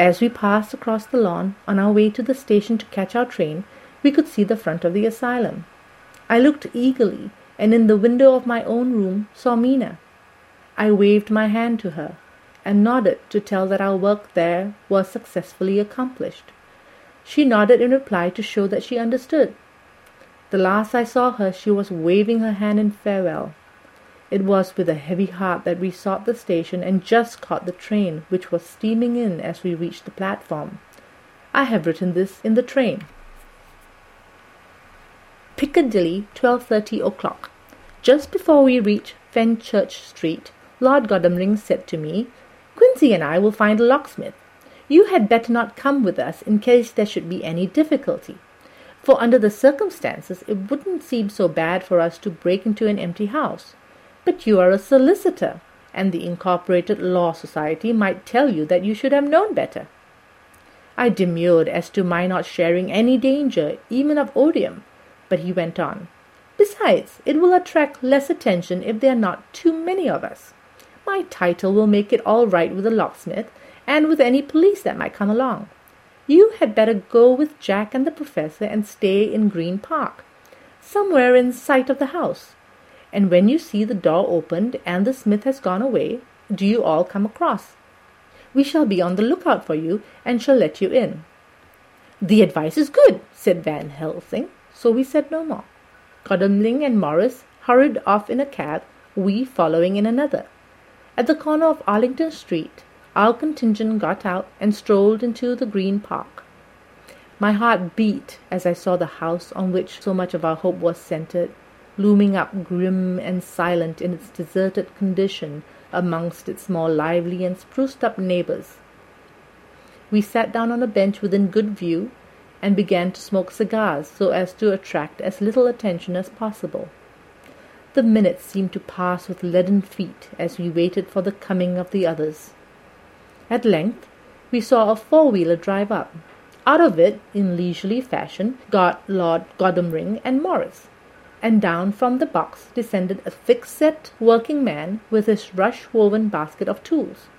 As we passed across the lawn on our way to the station to catch our train, we could see the front of the asylum. I looked eagerly, and in the window of my own room saw Mina. I waved my hand to her, and nodded to tell that our work there was successfully accomplished. She nodded in reply to show that she understood. The last I saw her she was waving her hand in farewell. It was with a heavy heart that we sought the station and just caught the train, which was steaming in as we reached the platform. I have written this in the train. Piccadilly, 12:30 o'clock. Just before we reached Fenchurch Street, Lord Godalming said to me, Quincy and I will find a locksmith. You had better not come with us in case there should be any difficulty. For under the circumstances it wouldn't seem so bad for us to break into an empty house. But you are a solicitor, and the Incorporated Law Society might tell you that you should have known better. I demurred as to my not sharing any danger, even of odium, but he went on. Besides, it will attract less attention if there are not too many of us. My title will make it all right with the locksmith and with any police that might come along. You had better go with Jack and the Professor and stay in Green Park, somewhere in sight of the house. And when you see the door opened and the smith has gone away, do you all come across. We shall be on the lookout for you and shall let you in. The advice is good, said Van Helsing, so we said no more. Godalming and Morris hurried off in a cab, we following in another. At the corner of Arlington Street, our contingent got out and strolled into the Green Park. My heart beat as I saw the house on which so much of our hope was centred, looming up grim and silent in its deserted condition amongst its more lively and spruced up neighbours. We sat down on a bench within good view and began to smoke cigars so as to attract as little attention as possible. The minutes seemed to pass with leaden feet as we waited for the coming of the others. At length we saw a four-wheeler drive up. Out of it, in leisurely fashion, got Lord Godalming and Morris, and down from the box descended a thick-set working man with his rush-woven basket of tools.